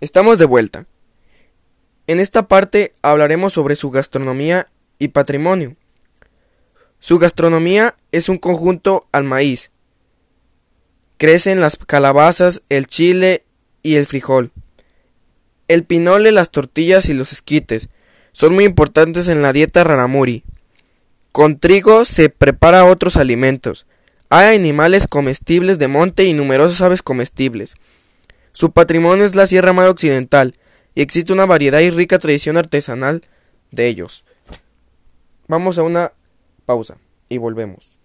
Estamos de vuelta. En esta parte hablaremos sobre su gastronomía y patrimonio. Su gastronomía es un conjunto al maíz. Crecen las calabazas, el chile y el frijol. El pinole, las tortillas y los esquites son muy importantes en la dieta raramuri. Con trigo se prepara otros alimentos. Hay animales comestibles de monte y numerosas aves comestibles. Su patrimonio es la Sierra Madre Occidental y existe una variedad y rica tradición artesanal de ellos. Vamos a una pausa y volvemos.